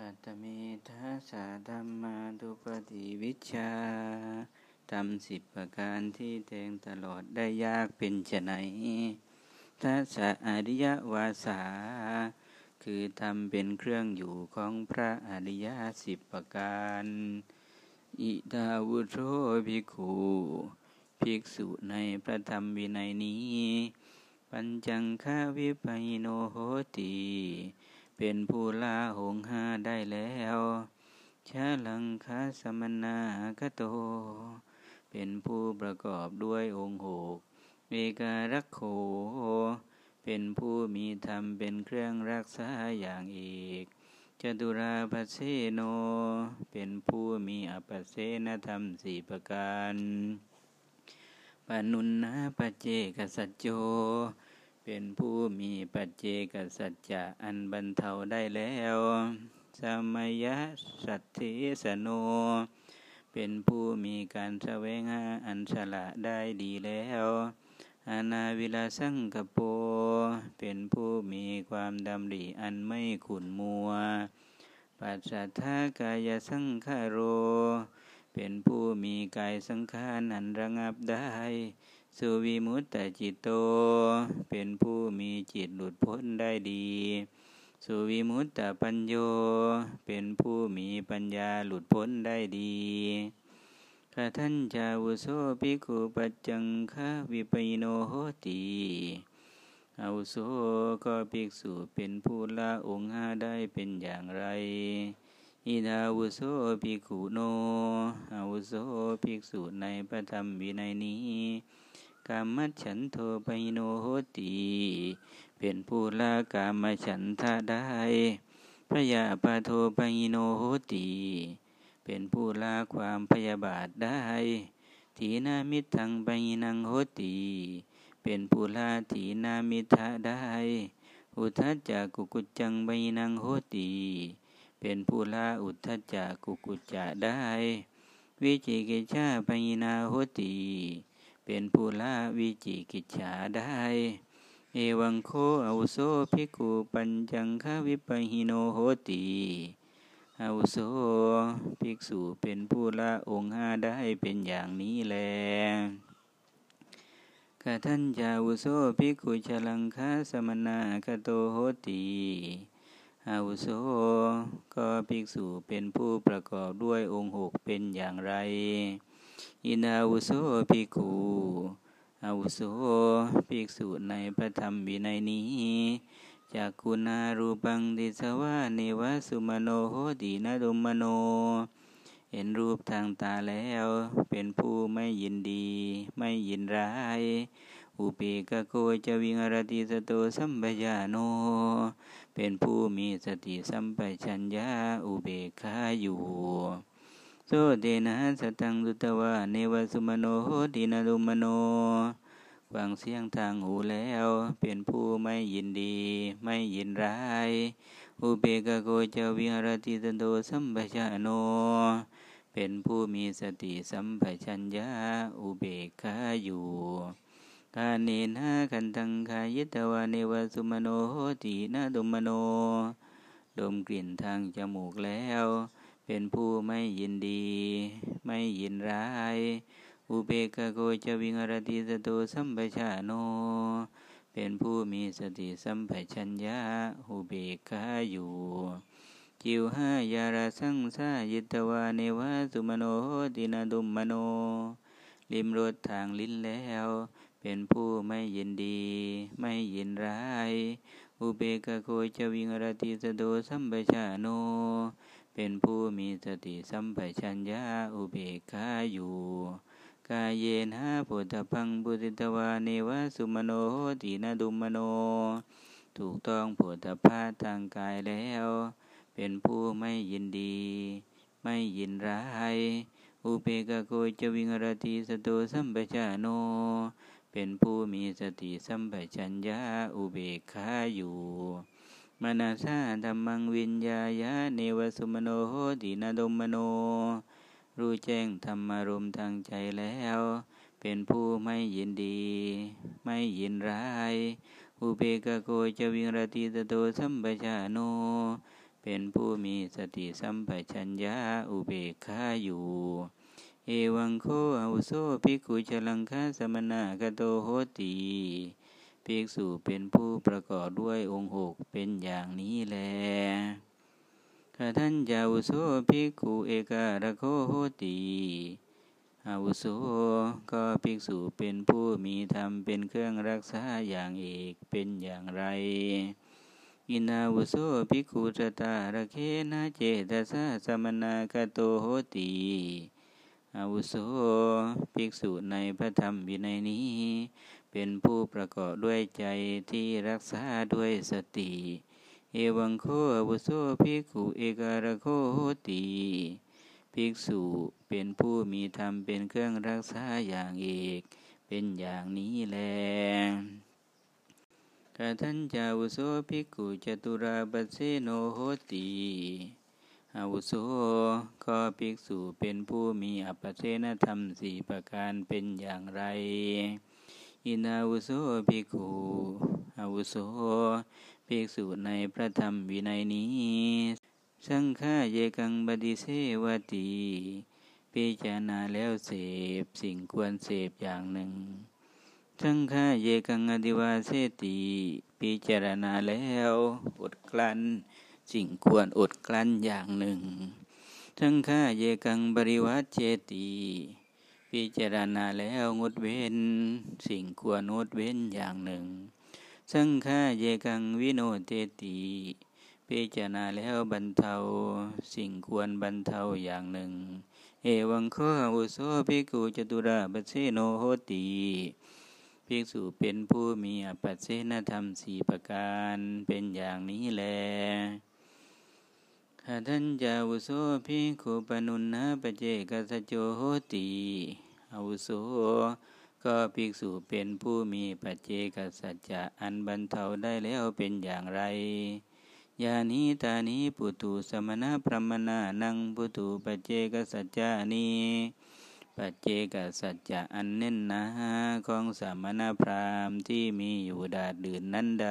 กัตเมทัสสะธรรมาทุปฏิวิชาทำสิบประการที่แทงตลอดได้ยากเป็นไฉนทัสสะอริยวาสา คือทำเป็นเครื่องอยู่ของพระอริยสิบประการ อิดาวุโธภิกขุภิกษุในพระธรรมวินัยนี้ ปัญจังคาวิปัยโนโหติ เป็นผู้ลาหงหาได้แล้วชาลังคาสมณาคโต เป็นผู้ประกอบด้วยองค์หกเวการักโข เป็นผู้มีธรรมเป็นเครื่องรักษาอย่างเอกจตุราปเสโน เป็นผู้มีอปเสนธรรมสี่ประการปนุนนาปเจกสัจโจ เป็นผู้มีปัจเจกสัจจะอันบรรเทาได้แล้ว สมัยสัตถิสโน เป็นผู้มีการแสวงหาอันฉละได้ดีแล้วอาณาวิลาสังกโป เป็นผู้มีความดำริอันไม่ขุนมัว ปัจจัทากายสังขารโร เป็นผู้มีกายสังขารอันระงับได้ สุวิมุตตจิตโต เป็นผู้มีจิตหลุดพ้นได้ดี สุวิมุตตปัญโย เป็นผู้มีปัญญาหลุดพ้นได้ดีข้าท่านจาวุโสภิกขุปัจจังคะวิปโนโหติอาวุโสก็ภิกษุเป็นผู้ละองค์ห้าได้เป็นอย่างไรอิดาวุโสภิกขุโนอาวุโสภิกษุในพระธรรมวินัยนี้ กามมฉันโทไปโนโหติเป็นผู้ละกามฉันทะได้พยาปาโทไปโนโหติเป็นผู้ละความพยาบาทได้ทีนามิทังไปนังโหติเป็นผู้ละทีนามิทะได้อุทจจะกุกุจังไปนังโหติเป็นผู้ละอุทจจะกุกุจจะได้ วิจิกิจาไปนาโหติ เป็นผู้ละวิจิกิจฉาได้ เอวังโคอาโสภิกขุปัญจังควิปหิโนโหติอาโสภิกษุเป็นผู้ละองค์ห้าได้เป็นอย่างนี้แลกท่านจาวุโสภิกขุชลังคาสมณะคโตโหติอาวุโสก็ภิกษุเป็นผู้ประกอบด้วยองค์หกเป็นอย่างไร อินาวุโสภิกขุอาวุโสภิกษุในพระธรรมวินัยนี้จากคุณารูปังดิสวะเนวสุมโนโหตินาดุมโน เห็นรูปทางตาแล้ว เป็นผู้ไม่ยินดี ไม่ยินร้าย อุเปกโกจะวิงรติสโตสัมปยาโน เป็นผู้มีสติสัมปชัญญะอุเบกขาอยู่ โสเดนะสตังดุตวะเนวสุมโนโหตินาดุมโนฟังเสียงทางหูแล้ว เป็นผู้ไม่ยินดี ไม่ยินร้ายอุเบกโกเจวิหรติตโตสัมปชาโน เป็นผู้มีสติสัมปชัญญะอุเบกขาอยู่กาเนนะคันตังคายิตวะเนวสุมโนโหตินาดุมโน ดมกลิ่นทางจมูกแล้ว เป็นผู้ไม่ยินดี ไม่ยินร้าย อุเบกโกจะวิงรติสตุสัมปชาโน เป็นผู้มีสติสัมปชัญญะอุเบกขาอยู่จิวหายาราสังสายิตวาเนวะสุมโนตินาดุมมโน ลิมรถทางลิ้นแล้ว เป็นผู้ไม่ยินดี ไม่ยินร้าย อุเบกโกจะวิงรติสตุสัมปชาโน เป็นผู้มีสติสัมปชัญญะอุเบกขาอยู่ กายเยนะพุทธพังบุติตวาเนวสุมโนตินาดุมโน ถูกต้องพุทธภาทางกายแล้ว เป็นผู้ไม่ยินดี ไม่ยินร้ายอุเบกโกจวิงรติสตุสัมปชาโน เป็นผู้มีสติสัมปชัญญะอุเบกขาอยู่ มนาชาธรรมังวิญญาญาเนวสุมโนโหตินาดมมโน รู้แจ้งธรรมารมทางใจแล้ว เป็นผู้ไม่ยินดี ไม่ยินร้าย อุเบกโกจะวิงรติตโตสัมปชาโน เป็นผู้มีสติสัมปชัญญะอุเบกขาอยู่ เอวังโคอาวุโสภิกขุชลังคาสมณะกโตโหติ ภิกษุเป็นผู้ประกอบด้วยองค์หกเป็นอย่างนี้แลข้าท่านยาวุโสภิกขุเอการโคโหติอาวุโสก็ภิกษุเป็นผู้มีธรรมเป็นเครื่องรักษาอย่างเอกเป็นอย่างไร อินาวุโสภิกขุจตาระเคนะเจตสะสมณะกโตโหติอาวุโสภิกษุในพระธรรมวินัยนี้ เป็นผู้ประกอบด้วยใจที่รักษาด้วยสติ เอวังโคอวุโสภิกขุเอการโคโหติภิกษุเป็นผู้มีธรรมเป็นเครื่องรักษาอย่างเอกเป็นอย่างนี้แลกาทันจาวุโสภิกขุจตุราบัเสโนโหติอาวุโสก็ภิกษุเป็นผู้มีอัปเสนธรรมสี่ประการเป็นอย่างไร อินาวุโสภิกขุอาวุโสภิกษุในพระธรรมวินัยนี้ สังฆาเยกังบดิเสวตีพิจารณาแล้วเสพสิ่งควรเสพอย่างหนึ่ง สังฆาเยกังอดิวาเสติพิจารณาแล้วอดกลั้น สิ่งควรอดกลั้นอย่างหนึ่ง สังฆาเยกังบริวัตเจติ พิจารณาแล้วงดเว้น สิ่งควรงดเว้นอย่างหนึ่ง สังฆาเยกังวิโนเตติพิจารณาแล้วบรรเทา สิ่งควรบรรเทาอย่างหนึ่ง เอวังข้ออุโสภิกขุจตุราปัสเสโนโหติภิกษุเป็นผู้มีอปัสเสนธรรมสี่ประการเป็นอย่างนี้แล ข้าท่านจาวุโสภิกขุปนุนนะปเจกสัจโจโหติอาวุโสก็ภิกษุเป็นผู้มีปัจเจกสัจจะอันบรรเทาได้แล้วเป็นอย่างไร ยานิตานิปุตุสมณะพรมนานังปุตุปัจเจกสัจจานิปัจเจกสัจจะอันเน้นนาของสมณพราหมณ์ที่มีอยู่ดาดดื่นนั้นใด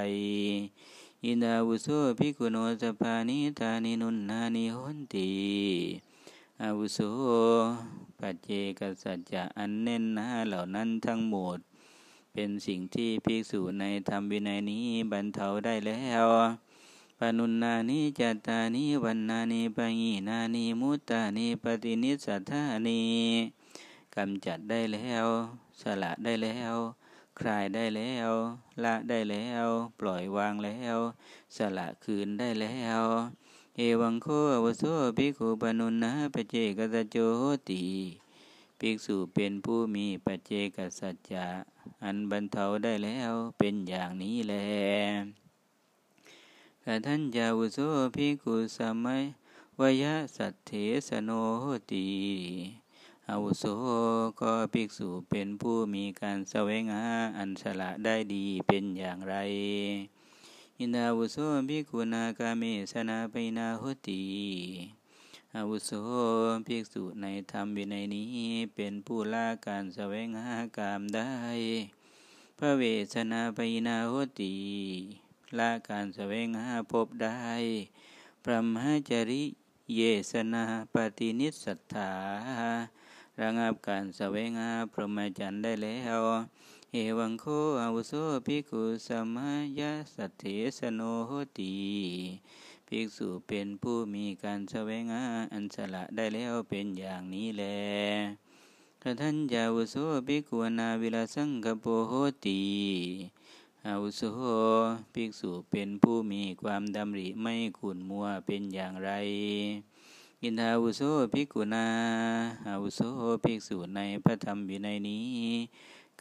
อินดาวุโสภิกุโนสภานิตานินุนนานิหนติอาวุโสปัจเจกสัจจะอันเน้นนาเหล่านั้นทั้งหมด เป็นสิ่งที่ภิกษุในธรรมวินัยนี้บรรเทาได้แล้วนุนนานิจัตตานิวันนานิปังีนานิมุตตานิปฏินิสัทธานิกำจัดได้แล้ว สละได้แล้ว คลายได้แล้ว ละได้แล้ว ปล่อยวางแล้ว สละคืนได้แล้วเอวังโคอวโสภิกขุปนุนนะปเจกสัจโจติภิกษุเป็นผู้มีปเจกสัจจะอันบรรเทาได้แล้วเป็นอย่างนี้แลกทัญญาวุโสภิกขุสมัยวยสัตเถสโนติ อาวุโสก็ภิกษุเป็นผู้มีการแสวงหาอันฉละได้ดีเป็นอย่างไร อินาวุโสภิกขุนากาเมสนาไปนาหติอาวุโสภิกษุในธรรมวินัยนี้เป็นผู้ละการแสวงหากามได้ พระเวสนาไปนาหติละการแสวงหาพบได้พระมหาจริเยสนาปฏินิสัทธา ระงับการแสวงาพรหมจรรย์ได้แล้วเอวังโคอาวุโสภิกขุสมายาสัตเถสโนโหติภิกษุเป็นผู้มีการแสวงาอันสละได้แล้วเป็นอย่างนี้แลกระทันยาวุโสภิกขุนาวิลาสังกโปโหติอาวุโสภิกษุเป็นผู้มีความดำริไม่ขุนมัวเป็นอย่างไร อินทาวุโสภิกขุนาอาวุโสภิกษุในพระธรรมวินัยนี้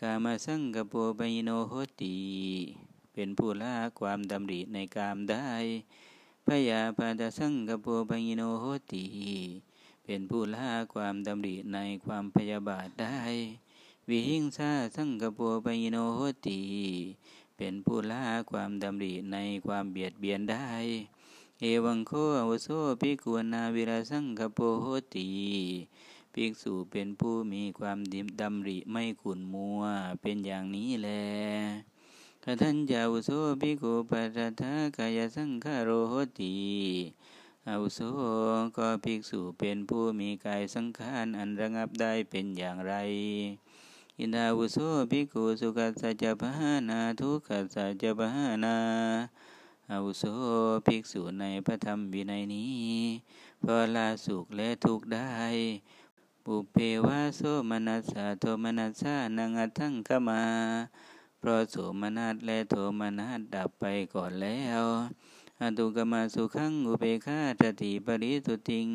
กามาสังกโปปโนโหติ เป็นผู้ละความดำริในกามได้ พยาปาดสังกโปปโนโหติ เป็นผู้ละความดำริในความพยาบาทได้ วิหิงสาสังกโปปโนโหติ เป็นผู้ละความดำริในความเบียดเบียนได้ เอวังโคอวโสภิกขุนาวิราสังกโปโหติภิกษุเป็นผู้มีความดิบดำริไม่ขุนมัว เป็นอย่างนี้แลท่านจาวโสภิกขุปัฏฐากายสังขารโหติอาวุโสก็ภิกษุเป็นผู้มีกายสังขารอันระงับได้เป็นอย่างไร อินทาวุโสภิกขุสุขัสสะจพานาทุกขัสสะจพานา อาวุโสภิกษุในพระธรรมวินัยนี้พอลาสุขและทุกได้ ปุเพวะโสมนัสสะโทมนัสสะนังอัตังขมาเพราะโสมนัสและโทมนัสดับไปก่อนแล้วอตุกมาสุขังอุเบคาตติปริสุติง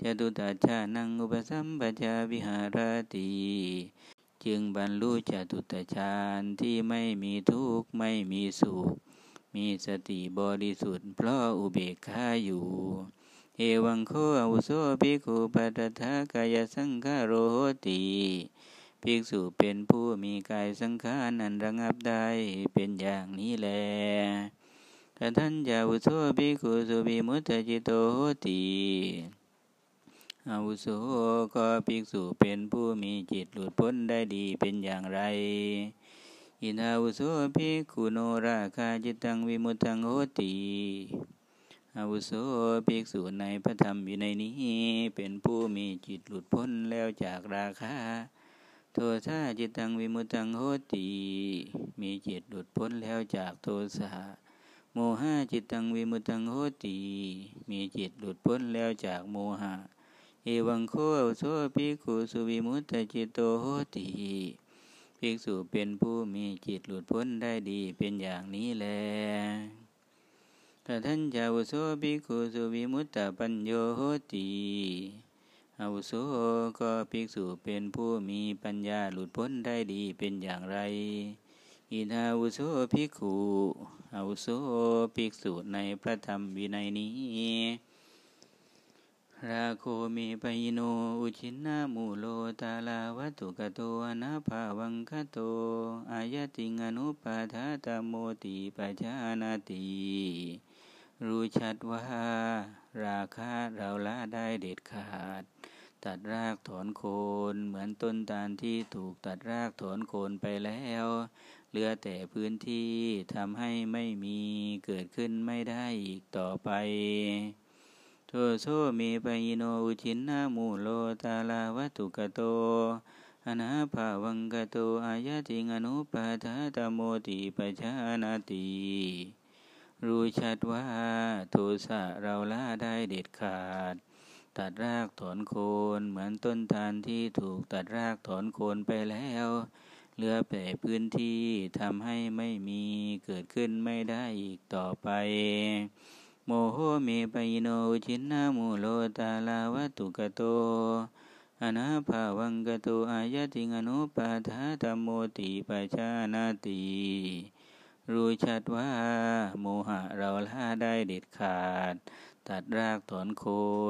จตุตาชานังอุปสัมปชาวิหารติจึงบรรลุจตุตฌานที่ไม่มีทุกข์ไม่มีสุข มีสติบริสุทธิ์เพราะอุเบกขาอยู่ เอวังโคอุโสภิกขุปัตถากายสังขารโหติภิกษุเป็นผู้มีกายสังขารนันระงับได้เป็นอย่างนี้แลกทัญญาอุโสภิกขุสุวิมุตติโตโหติอาวุโสก็ภิกษุเป็นผู้มีจิตหลุดพ้นได้ดีเป็นอย่างไร อินาวุโสภิกขุโนราคาจิตังวิมุตังโหติอาวุโสภิกษุในพระธรรมอยู่ในนี้ เป็นผู้มีจิตหลุดพ้นแล้วจากราคะ โทสะจิตังวิมุตังโหติมีจิตหลุดพ้นแล้วจากโทสะโมหะจิตังวิมุตตังโหติมีจิตหลุดพ้นแล้วจากโมหะเอวังโคโสภิกขุสุวิมุตตจิตโตโหติ ภิกษุเป็นผู้มีจิตหลุดพ้นได้ดีเป็นอย่างนี้แลถ้าท่านจาวุโสภิกขุสุวิมุตตปัญโยโหติอาวุโสก็ภิกษุเป็นผู้มีปัญญาหลุดพ้นได้ดีเป็นอย่างไร อินาวุโสภิกขุอาวุโสภิกษุในพระธรรมวินัยนี้ ราโคเมปยโนอุชินามูโลตาลาวัตุกโตอนาภาวังคโตอายติงอนุปาทาตโมติปัจานาติรู้ชัดว่า ราคาเราละได้เด็ดขาด ตัดรากถอนโคนเหมือนต้นตาลที่ถูกตัดรากถอนโคนไปแล้ว เหลือแต่พื้นที่ทำให้ไม่มีเกิดขึ้นไม่ได้อีกต่อไป โทโซเมปยิโนอุชินนามูโลตาลาวัตุกโตอนาภาวังกโตอายะติงอนุปาทาตโมติปชานาติรู้ชัดว่าโทสะเราละได้เด็ดขาด ตัดรากถอนโคนเหมือนต้นทานที่ถูกตัดรากถอนโคนไปแล้วเหลือแต่พื้นที่ทำให้ไม่มีเกิดขึ้นไม่ได้อีกต่อไป โมโหเมปยโนชินนามูโลตาลาวัตุกโตอนาภาวังกโตอายติงอนุปาทาตโมติปชานาติรู้ชัดว่า โมหะเราละได้เด็ดขาด ตัดรากถอนโค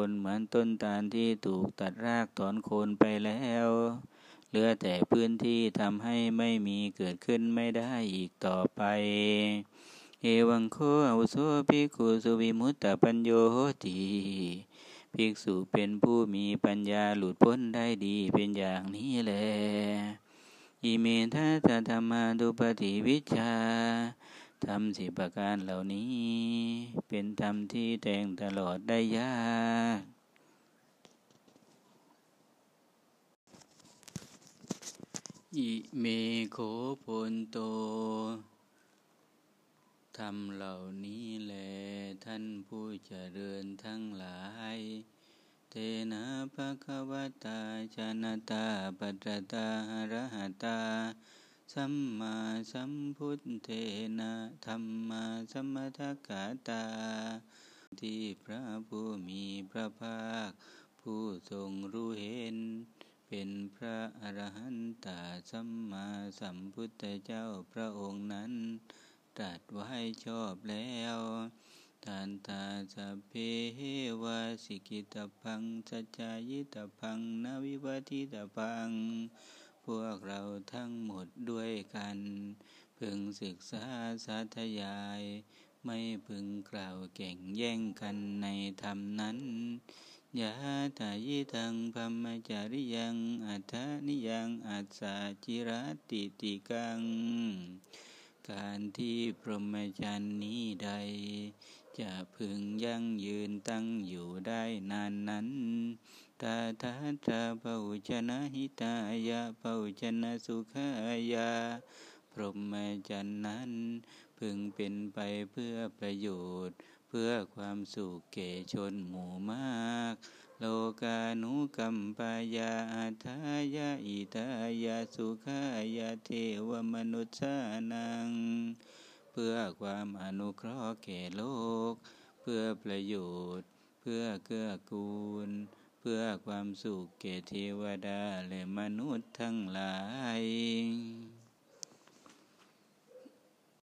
นเหมือนต้นตาลที่ถูกตัดรากถอนโคนไปแล้ว เหลือแต่พื้นที่ทำให้ไม่มีเกิดขึ้นไม่ได้อีกต่อไป เอวังโคอุโสภิกขุสุวิมุตตปัญโยโหติภิกษุเป็นผู้มีปัญญาหลุดพ้นได้ดีเป็นอย่างนี้แหละอิเมทัตธรรมาดุปฏิวิชาทำสิบประการเหล่านี้ เป็นธรรมที่แต่งตลอดได้ยากอิเมโคปนโต ทำเหล่านี้แลท่านผู้เจริญทั้งหลายเตนะภะคะวตาชนะตาปัตตาระหตา สัมมาสัมพุทเทนะธรรมาสัมมทักาตา ที่พระผู้มีพระภาค ผู้ทรงรู้เห็น เป็นพระอรหันตสัมมาสัมพุทธเจ้าพระองค์นั้น ตรัสไว้ชอบแล้วทานตาสเพวาสิกิตพังสัจจายิตพังนาวิวัติตพัง พวกเราทั้งหมดด้วยกัน พึงศึกษาสาธยาย ไม่พึงกล่าวเก่งแย่งกันในธรรมนั้นยะตายิทังพัมมจาริยังอัฏฐานิยังอัสสาจิรติติกัง การที่พรหมจรรย์นี้ใด จะพึงยั่งยืนตั้งอยู่ได้นานนั้นตาทาตาเปาชนะหิตายะเปาชนะสุขายาพรหมจรรย์นั้น พึงเป็นไปเพื่อประโยชน์ เพื่อความสุขแก่ชนหมู่มาก โลกานุกัมปายาอัทายาอิทายาสุขายาเทวมนุษย์นัง เพื่อความอนุเคราะห์แก่โลก เพื่อประโยชน์ เพื่อเกื้อกูล เพื่อความสุขแก่เทวดาและมนุษย์ทั้งหลาย